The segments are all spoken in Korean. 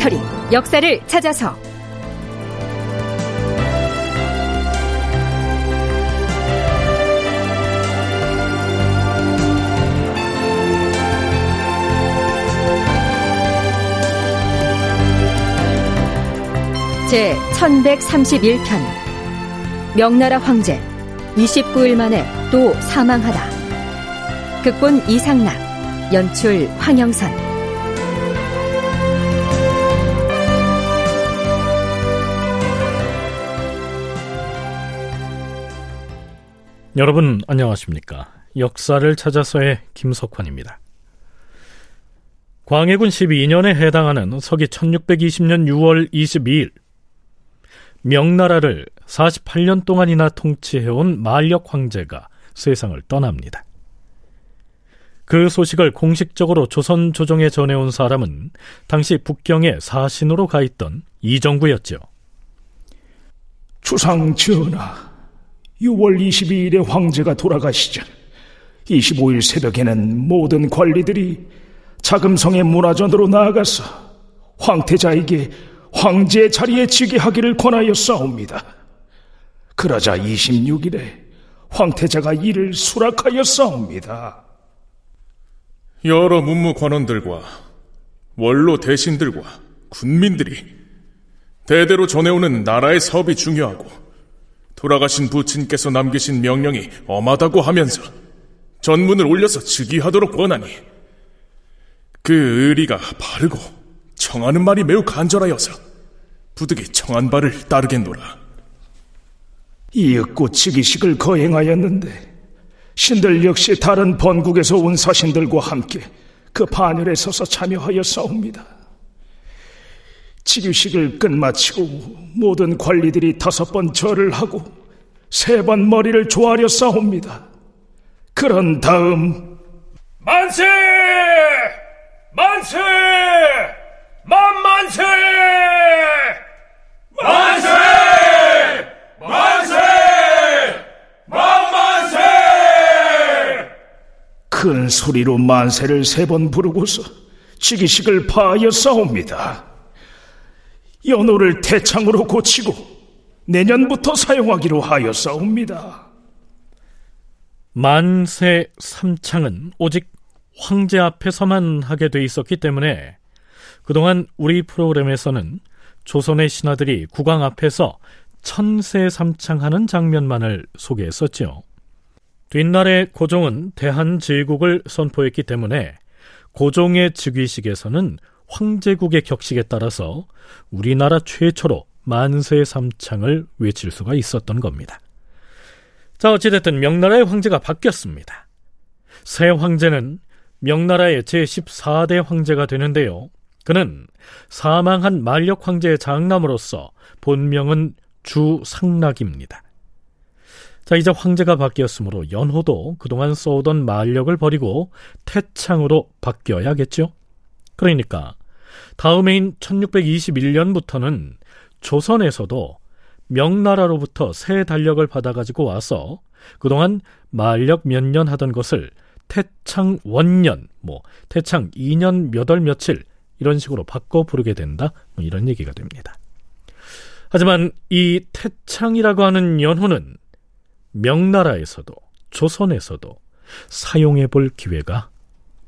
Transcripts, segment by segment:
다큐멘터리 역사를 찾아서. 제 1131편. 명나라 황제 29일 만에 또 사망하다. 극본 이상락 연출 황영선 여러분 안녕하십니까? 역사를 찾아서의 김석환입니다. 광해군 12년에 해당하는 서기 1620년 6월 22일 명나라를 48년 동안이나 통치해온 만력 황제가 세상을 떠납니다. 그 소식을 공식적으로 조선 조정에 전해온 사람은 당시 북경에 사신으로 가 있던 이정구였죠. 주상 전하, 6월 22일에 황제가 돌아가시자 25일 새벽에는 모든 관리들이 자금성의 문화전으로 나아가서 황태자에게 황제의 자리에 지게 하기를 권하여 싸웁니다. 그러자 26일에 황태자가 이를 수락하여 싸웁니다. 여러 문무 관원들과 원로 대신들과 군민들이 대대로 전해오는 나라의 사업이 중요하고 돌아가신 부친께서 남기신 명령이 엄하다고 하면서 전문을 올려서 즉위하도록 권하니 그 의리가 바르고 청하는 말이 매우 간절하여서 부득이 청한 바를 따르겠노라. 이윽고 즉위식을 거행하였는데 신들 역시 다른 번국에서 온 사신들과 함께 그 반열에 서서 참여하여 싸웁니다. 치유식을 끝마치고 모든 관리들이 다섯 번 절을 하고 세 번 머리를 조아려 싸웁니다. 그런 다음 만세! 만세! 만만세! 만세! 만세! 만만세! 큰 소리로 만세를 세 번 부르고서 치기식을 파하여 싸웁니다. 연호를 태창으로 고치고 내년부터 사용하기로 하였사옵니다. 만세 삼창은 오직 황제 앞에서만 하게 돼 있었기 때문에 그동안 우리 프로그램에서는 조선의 신하들이 국왕 앞에서 천세 삼창하는 장면만을 소개했었죠. 뒷날에 고종은 대한제국을 선포했기 때문에 고종의 즉위식에서는 황제국의 격식에 따라서 우리나라 최초로 만세 삼창을 외칠 수가 있었던 겁니다. 자, 어찌됐든 명나라의 황제가 바뀌었습니다. 새 황제는 명나라의 제14대 황제가 되는데요. 그는 사망한 만력 황제의 장남으로서 본명은 주상락입니다. 자, 이제 황제가 바뀌었으므로 연호도 그동안 써오던 만력을 버리고 태창으로 바뀌어야겠죠? 그러니까 다음해인 1621년부터는 조선에서도 명나라로부터 새 달력을 받아가지고 와서 그동안 만력 몇 년 하던 것을 태창 원년, 뭐 태창 2년 몇월 며칠 이런 식으로 바꿔 부르게 된다. 뭐 이런 얘기가 됩니다. 하지만 이 태창이라고 하는 연호는 명나라에서도 조선에서도 사용해 볼 기회가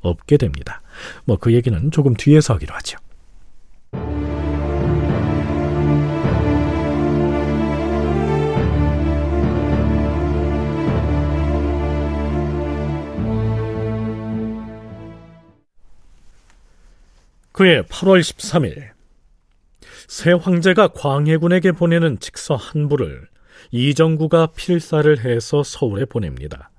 없게 됩니다. 뭐 그 얘기는 조금 뒤에서 하기로 하죠. 그해 8월 13일 새 황제가 광해군에게 보내는 직서 한 부를 이정구가 필사를 해서 서울에 보냅니다.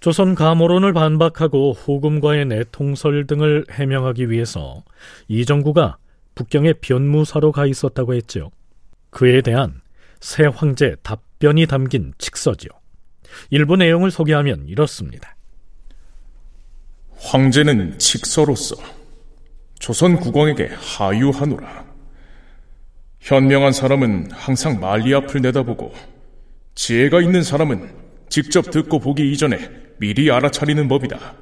조선 가모론을 반박하고 후금과의 내통설 등을 해명하기 위해서 이정구가 북경의 변무사로 가 있었다고 했죠. 그에 대한 새 황제 답변이 담긴 직서지요. 일부 내용을 소개하면 이렇습니다. 황제는 직서로서 조선 국왕에게 하유하노라. 현명한 사람은 항상 만리 앞을 내다보고 지혜가 있는 사람은 직접 듣고 보기 이전에 미리 알아차리는 법이다.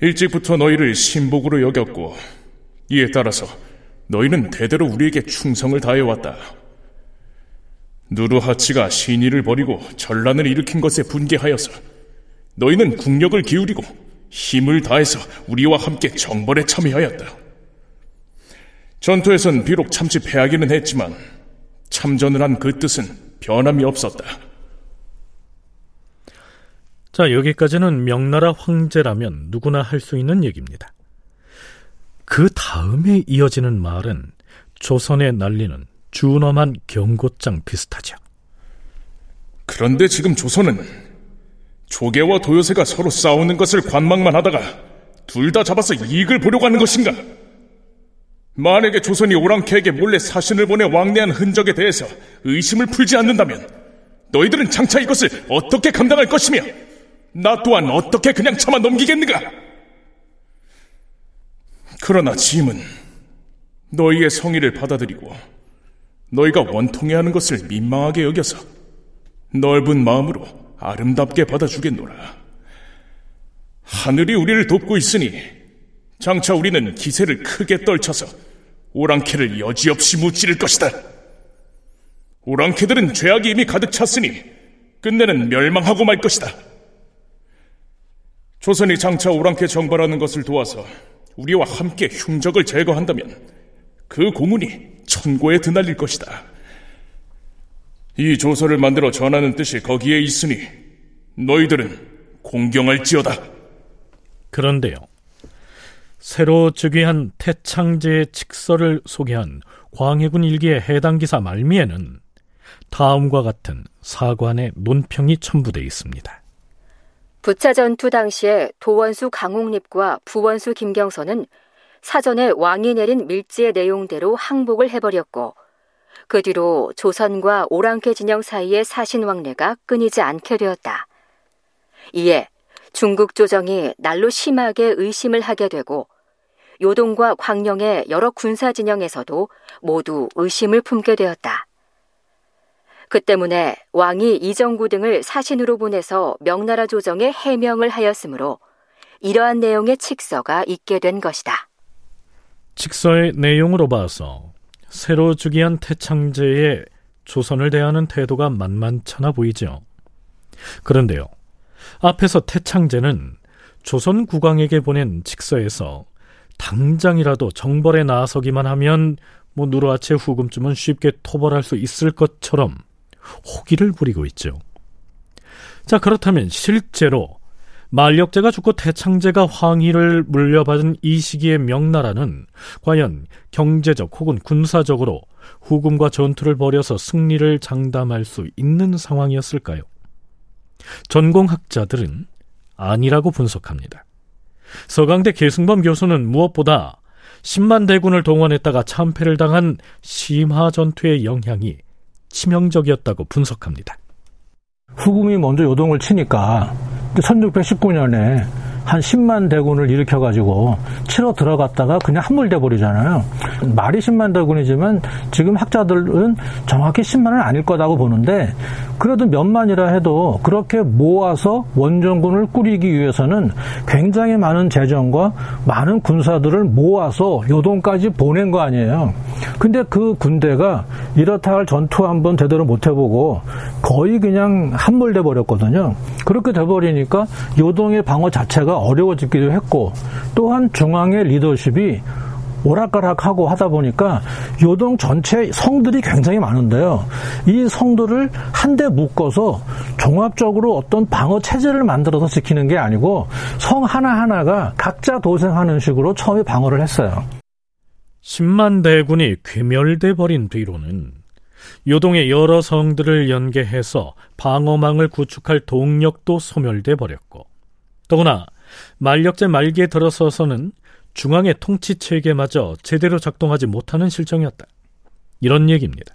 일찍부터 너희를 신복으로 여겼고 이에 따라서 너희는 대대로 우리에게 충성을 다해왔다. 누르하치가 신의를 버리고 전란을 일으킨 것에 분개하여서 너희는 국력을 기울이고 힘을 다해서 우리와 함께 정벌에 참여하였다. 전투에선 비록 참치 패하기는 했지만 참전을 한 그 뜻은 변함이 없었다. 자, 여기까지는 명나라 황제라면 누구나 할 수 있는 얘기입니다. 그 다음에 이어지는 말은 조선에 날리는 준엄한 경고장 비슷하죠. 그런데 지금 조선은 조개와 도요새가 서로 싸우는 것을 관망만 하다가 둘 다 잡아서 이익을 보려고 하는 것인가? 만약에 조선이 오랑캐에게 몰래 사신을 보내 왕래한 흔적에 대해서 의심을 풀지 않는다면 너희들은 장차 이것을 어떻게 감당할 것이며 나 또한 어떻게 그냥 참아 넘기겠는가? 그러나 짐은 너희의 성의를 받아들이고 너희가 원통해 하는 것을 민망하게 여겨서 넓은 마음으로 아름답게 받아주겠노라. 하늘이 우리를 돕고 있으니 장차 우리는 기세를 크게 떨쳐서 오랑캐를 여지없이 무찌를 것이다. 오랑캐들은 죄악이 이미 가득 찼으니 끝내는 멸망하고 말 것이다. 조선이 장차 오랑캐 정발하는 것을 도와서 우리와 함께 흉적을 제거한다면 그 고문이 천고에 드날릴 것이다. 이 조서를 만들어 전하는 뜻이 거기에 있으니 너희들은 공경할지어다. 그런데요. 새로 즉위한 태창제의 칙서를 소개한 광해군 일기의 해당 기사 말미에는 다음과 같은 사관의 논평이 첨부되어 있습니다. 부차 전투 당시에 도원수 강홍립과 부원수 김경선은 사전에 왕이 내린 밀지의 내용대로 항복을 해버렸고 그 뒤로 조선과 오랑캐 진영 사이의 사신 왕래가 끊이지 않게 되었다. 이에 중국 조정이 날로 심하게 의심을 하게 되고 요동과 광령의 여러 군사 진영에서도 모두 의심을 품게 되었다. 그 때문에 왕이 이정구 등을 사신으로 보내서 명나라 조정에 해명을 하였으므로 이러한 내용의 칙서가 있게 된 것이다. 칙서의 내용으로 봐서 새로 즉위한 태창제의 조선을 대하는 태도가 만만찮아 보이죠. 그런데요. 앞에서 태창제는 조선 국왕에게 보낸 직서에서 당장이라도 정벌에 나서기만 하면 뭐 누르하체 후금쯤은 쉽게 토벌할 수 있을 것처럼 호기를 부리고 있죠. 자 그렇다면 실제로 만력제가 죽고 태창제가 황희를 물려받은 이 시기의 명나라는 과연 경제적 혹은 군사적으로 후금과 전투를 벌여서 승리를 장담할 수 있는 상황이었을까요? 전공학자들은 아니라고 분석합니다. 서강대 계승범 교수는 무엇보다 10만 대군을 동원했다가 참패를 당한 심화 전투의 영향이 치명적이었다고 분석합니다. 후금이 먼저 요동을 치니까 1619년에 한 10만 대군을 일으켜가지고 치러 들어갔다가 그냥 함몰돼 버리잖아요. 말이 10만 대군이지만 지금 학자들은 정확히 10만은 아닐 거라고 보는데 그래도 몇만이라 해도 그렇게 모아서 원정군을 꾸리기 위해서는 굉장히 많은 재정과 많은 군사들을 모아서 요동까지 보낸 거 아니에요. 근데 그 군대가 이렇다 할 전투 한번 제대로 못 해보고 거의 그냥 함몰돼 버렸거든요. 그렇게 돼 버리니까 요동의 방어 자체가 어려워지기도 했고 또한 중앙의 리더십이 오락가락하고 하다 보니까 요동 전체 성들이 굉장히 많은데요. 이 성들을 한데 묶어서 종합적으로 어떤 방어 체제를 만들어서 지키는 게 아니고 성 하나하나가 각자 도생하는 식으로 처음에 방어를 했어요. 10만 대군이 괴멸돼 버린 뒤로는 요동의 여러 성들을 연계해서 방어망을 구축할 동력도 소멸돼 버렸고 더구나 만력제 말기에 들어서서는 중앙의 통치 체계마저 제대로 작동하지 못하는 실정이었다. 이런 얘기입니다.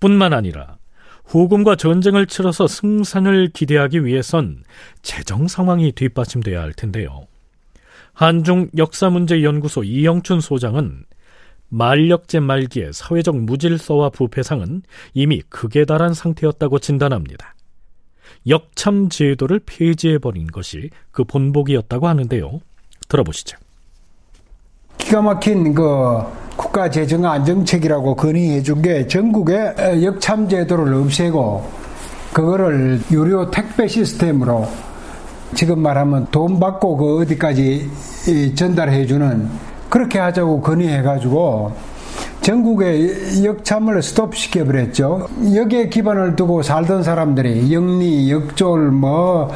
뿐만 아니라 후금과 전쟁을 치러서 승산을 기대하기 위해선 재정 상황이 뒷받침돼야 할 텐데요. 한중 역사문제연구소 이영춘 소장은 만력제 말기의 사회적 무질서와 부패상은 이미 극에 달한 상태였다고 진단합니다. 역참 제도를 폐지해버린 것이 그 본보기였다고 하는데요. 들어보시죠. 기가 막힌 그 국가 재정 안정책이라고 건의해 준 게 전국에 역참 제도를 없애고 그거를 유료 택배 시스템으로 지금 말하면 돈 받고 그 어디까지 전달해 주는 그렇게 하자고 건의해 가지고 전국의 역참을 스톱시켜 버렸죠. 여기에 기반을 두고 살던 사람들이 영리, 역졸, 뭐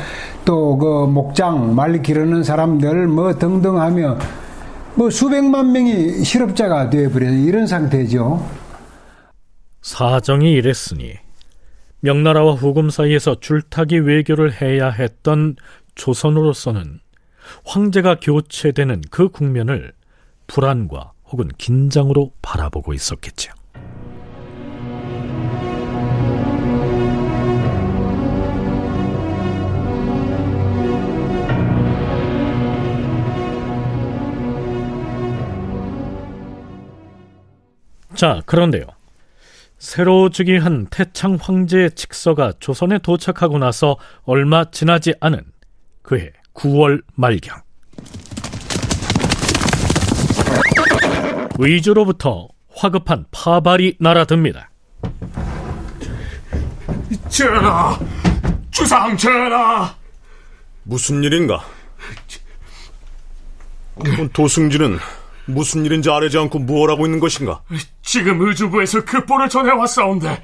또 그 목장, 말 기르는 사람들 뭐 등등 하며 뭐 수백만 명이 실업자가 되어버린 이런 상태죠. 사정이 이랬으니 명나라와 후금 사이에서 줄타기 외교를 해야 했던 조선으로서는 황제가 교체되는 그 국면을 불안과 혹은 긴장으로 바라보고 있었겠죠. 자, 그런데요. 새로 즉위한 태창 황제의 직서가 조선에 도착하고 나서 얼마 지나지 않은 그해 9월 말경. 의주로부터 화급한 파발이 날아듭니다. 전하! 주상 전하! 무슨 일인가? 도승진은 무슨 일인지 아뢰지 않고 무엇 하고 있는 것인가? 지금 의주부에서 급보를 전해왔사온데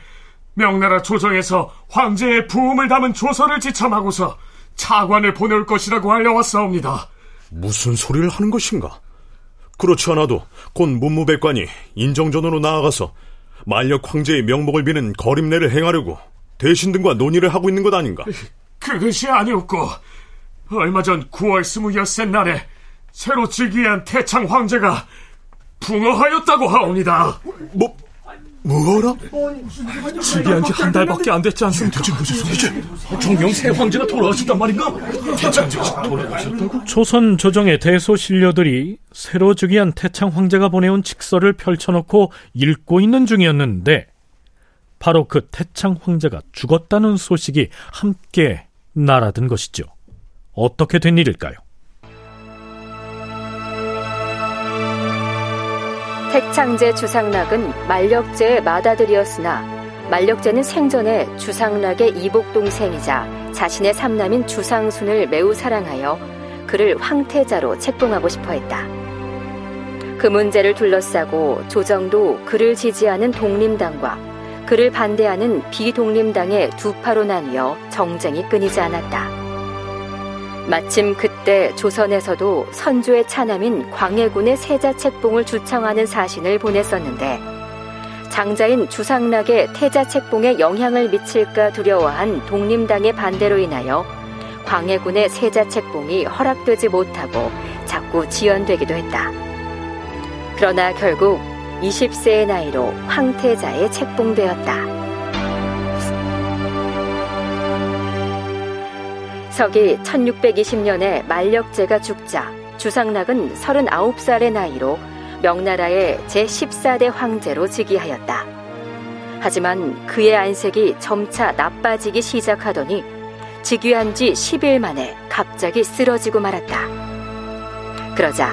명나라 조정에서 황제의 부음을 담은 조서를 지참하고서 차관을 보낼 것이라고 알려왔사옵니다. 무슨 소리를 하는 것인가? 그렇지 않아도 곧 문무백관이 인정전으로 나아가서 만력 황제의 명목을 비는 거림내를 행하려고 대신 등과 논의를 하고 있는 것 아닌가? 그것이 아니었고 얼마 전 9월 스무여섯 날에 새로 즉위한 태창 황제가 붕어하였다고 하옵니다. 뭐 뭐라? 즉위한 지 한 달밖에 안 됐지 않습니까? 무슨 소리지? 종영 새 황제가 돌아가셨단 말인가? 돌아가셨다고? 조선 조정의 대소신료들이 새로 즉위한 태창 황제가 보내온 직서를 펼쳐놓고 읽고 있는 중이었는데 바로 그 태창 황제가 죽었다는 소식이 함께 날아든 것이죠. 어떻게 된 일일까요? 택창제 주상락은 만력제의 맏아들이었으나 만력제는 생전에 주상락의 이복 동생이자 자신의 삼남인 주상순을 매우 사랑하여 그를 황태자로 책봉하고 싶어 했다. 그 문제를 둘러싸고 조정도 그를 지지하는 독림당과 그를 반대하는 비독림당의 두 파로 나뉘어 정쟁이 끊이지 않았다. 마침 그때 조선에서도 선조의 차남인 광해군의 세자 책봉을 주청하는 사신을 보냈었는데 장자인 주상락의 태자 책봉에 영향을 미칠까 두려워한 독림당의 반대로 인하여 광해군의 세자 책봉이 허락되지 못하고 자꾸 지연되기도 했다. 그러나 결국 20세의 나이로 황태자에 책봉되었다. 서기 1620년에 만력제가 죽자 주상락은 39살의 나이로 명나라의 제14대 황제로 즉위하였다. 하지만 그의 안색이 점차 나빠지기 시작하더니 즉위한 지 10일 만에 갑자기 쓰러지고 말았다. 그러자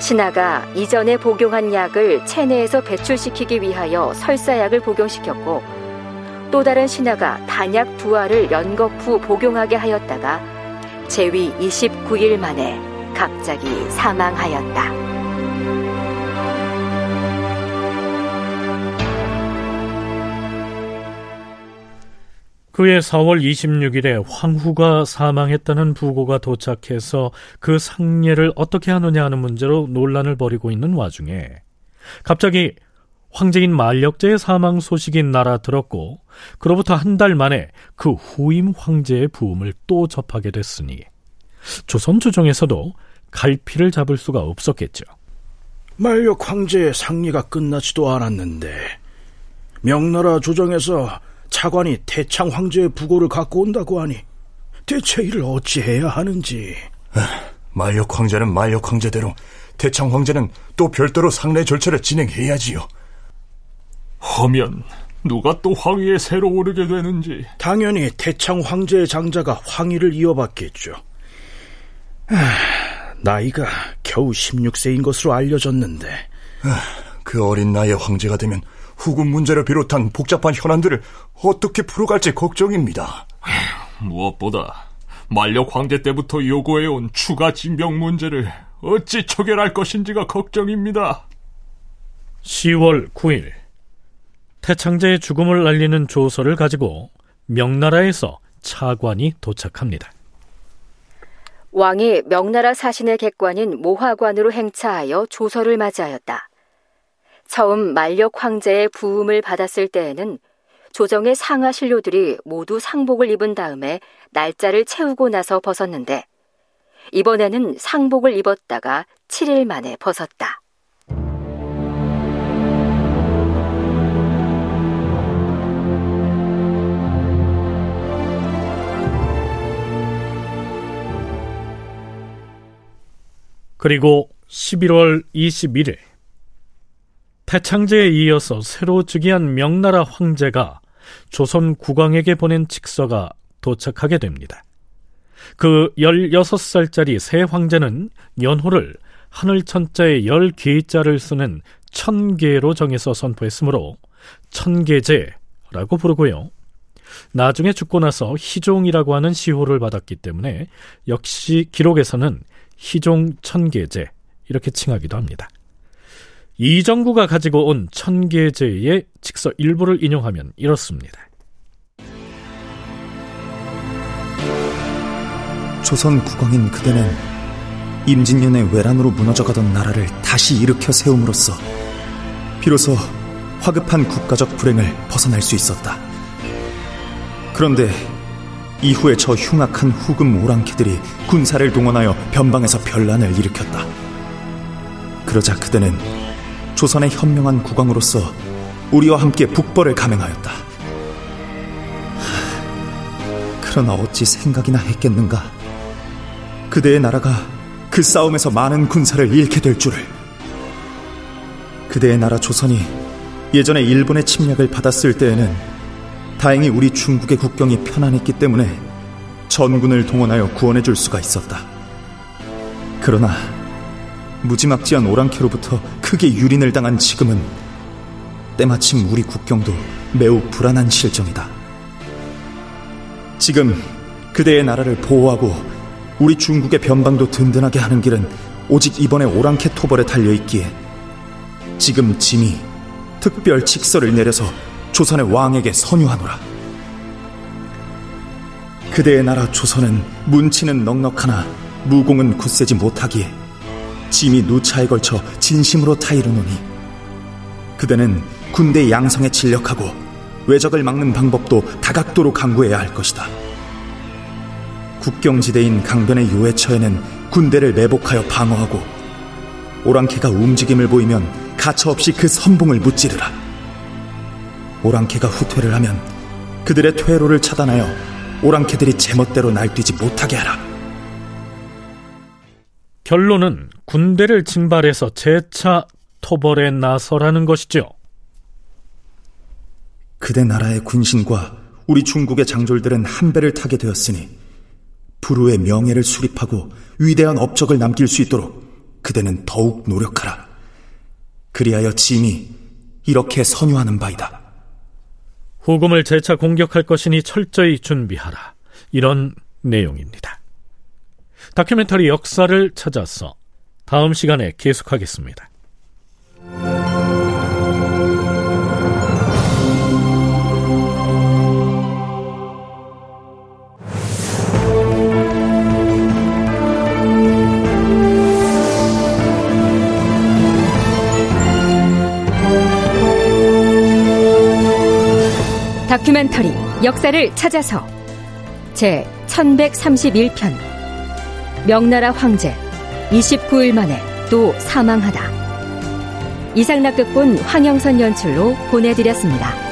신하가 이전에 복용한 약을 체내에서 배출시키기 위하여 설사약을 복용시켰고 또 다른 신하가 단약 두 알을 연거 후 복용하게 하였다가 재위 29일 만에 갑자기 사망하였다. 그해 4월 26일에 황후가 사망했다는 부고가 도착해서 그 상례를 어떻게 하느냐 하는 문제로 논란을 벌이고 있는 와중에 갑자기 황제인 만력제의 사망 소식이 날아들었고 그로부터 한 달 만에 그 후임 황제의 부음을 또 접하게 됐으니 조선 조정에서도 갈피를 잡을 수가 없었겠죠. 만력 황제의 상리가 끝나지도 않았는데 명나라 조정에서 차관이 태창 황제의 부고를 갖고 온다고 하니 대체 이를 어찌해야 하는지. 만력 황제는 만력 황제대로 태창 황제는 또 별도로 상례 절차를 진행해야지요. 하면 누가 또 황위에 새로 오르게 되는지 당연히 태창 황제의 장자가 황위를 이어받겠죠. 나이가 겨우 16세인 것으로 알려졌는데 그 어린 나이에 황제가 되면 후금 문제를 비롯한 복잡한 현안들을 어떻게 풀어갈지 걱정입니다. 무엇보다 만력 황제 때부터 요구해온 추가 징병 문제를 어찌 처결할 것인지가 걱정입니다. 10월 9일 태창제의 죽음을 알리는 조서를 가지고 명나라에서 차관이 도착합니다. 왕이 명나라 사신의 객관인 모화관으로 행차하여 조서를 맞이하였다. 처음 만력 황제의 부음을 받았을 때에는 조정의 상하 신료들이 모두 상복을 입은 다음에 날짜를 채우고 나서 벗었는데 이번에는 상복을 입었다가 7일 만에 벗었다. 그리고 11월 21일 태창제에 이어서 새로 즉위한 명나라 황제가 조선 국왕에게 보낸 직서가 도착하게 됩니다. 그 16살짜리 새 황제는 연호를 하늘 천자에 열 개자를 쓰는 천계로 정해서 선포했으므로 천계제라고 부르고요. 나중에 죽고 나서 희종이라고 하는 시호를 받았기 때문에 역시 기록에서는 희종 천계제 이렇게 칭하기도 합니다. 이정구가 가지고 온 천계제의 직서 일부를 인용하면 이렇습니다. 조선 국왕인 그대는 임진년의 외란으로 무너져가던 나라를 다시 일으켜 세움으로써 비로소 화급한 국가적 불행을 벗어날 수 있었다. 그런데 이후에 저 흉악한 후금 오랑캐들이 군사를 동원하여 변방에서 변란을 일으켰다. 그러자 그대는 조선의 현명한 국왕으로서 우리와 함께 북벌을 감행하였다. 그러나 어찌 생각이나 했겠는가? 그대의 나라가 그 싸움에서 많은 군사를 잃게 될 줄을. 그대의 나라 조선이 예전에 일본의 침략을 받았을 때에는 다행히 우리 중국의 국경이 편안했기 때문에 전군을 동원하여 구원해 줄 수가 있었다. 그러나 무지막지한 오랑캐로부터 크게 유린을 당한 지금은 때마침 우리 국경도 매우 불안한 실정이다. 지금 그대의 나라를 보호하고 우리 중국의 변방도 든든하게 하는 길은 오직 이번에 오랑캐 토벌에 달려 있기에 지금 짐이 특별 칙서를 내려서 조선의 왕에게 선유하노라. 그대의 나라 조선은 문치는 넉넉하나 무공은 굳세지 못하기에 짐이 누차에 걸쳐 진심으로 타이르노니 그대는 군대 양성에 진력하고 외적을 막는 방법도 다각도로 강구해야 할 것이다. 국경지대인 강변의 요해처에는 군대를 매복하여 방어하고 오랑캐가 움직임을 보이면 가차없이 그 선봉을 무찌르라. 오랑캐가 후퇴를 하면 그들의 퇴로를 차단하여 오랑캐들이 제멋대로 날뛰지 못하게 하라. 결론은 군대를 징발해서 재차 토벌에 나서라는 것이죠. 그대 나라의 군신과 우리 중국의 장졸들은 한 배를 타게 되었으니 불후의 명예를 수립하고 위대한 업적을 남길 수 있도록 그대는 더욱 노력하라. 그리하여 짐이 이렇게 선유하는 바이다. 후금을 재차 공격할 것이니 철저히 준비하라. 이런 내용입니다. 다큐멘터리 역사를 찾아서 다음 시간에 계속하겠습니다. 다큐멘터리 역사를 찾아서 제 1131편 명나라 황제 29일 만에 또 사망하다 이상락극본 황영선 연출로 보내드렸습니다.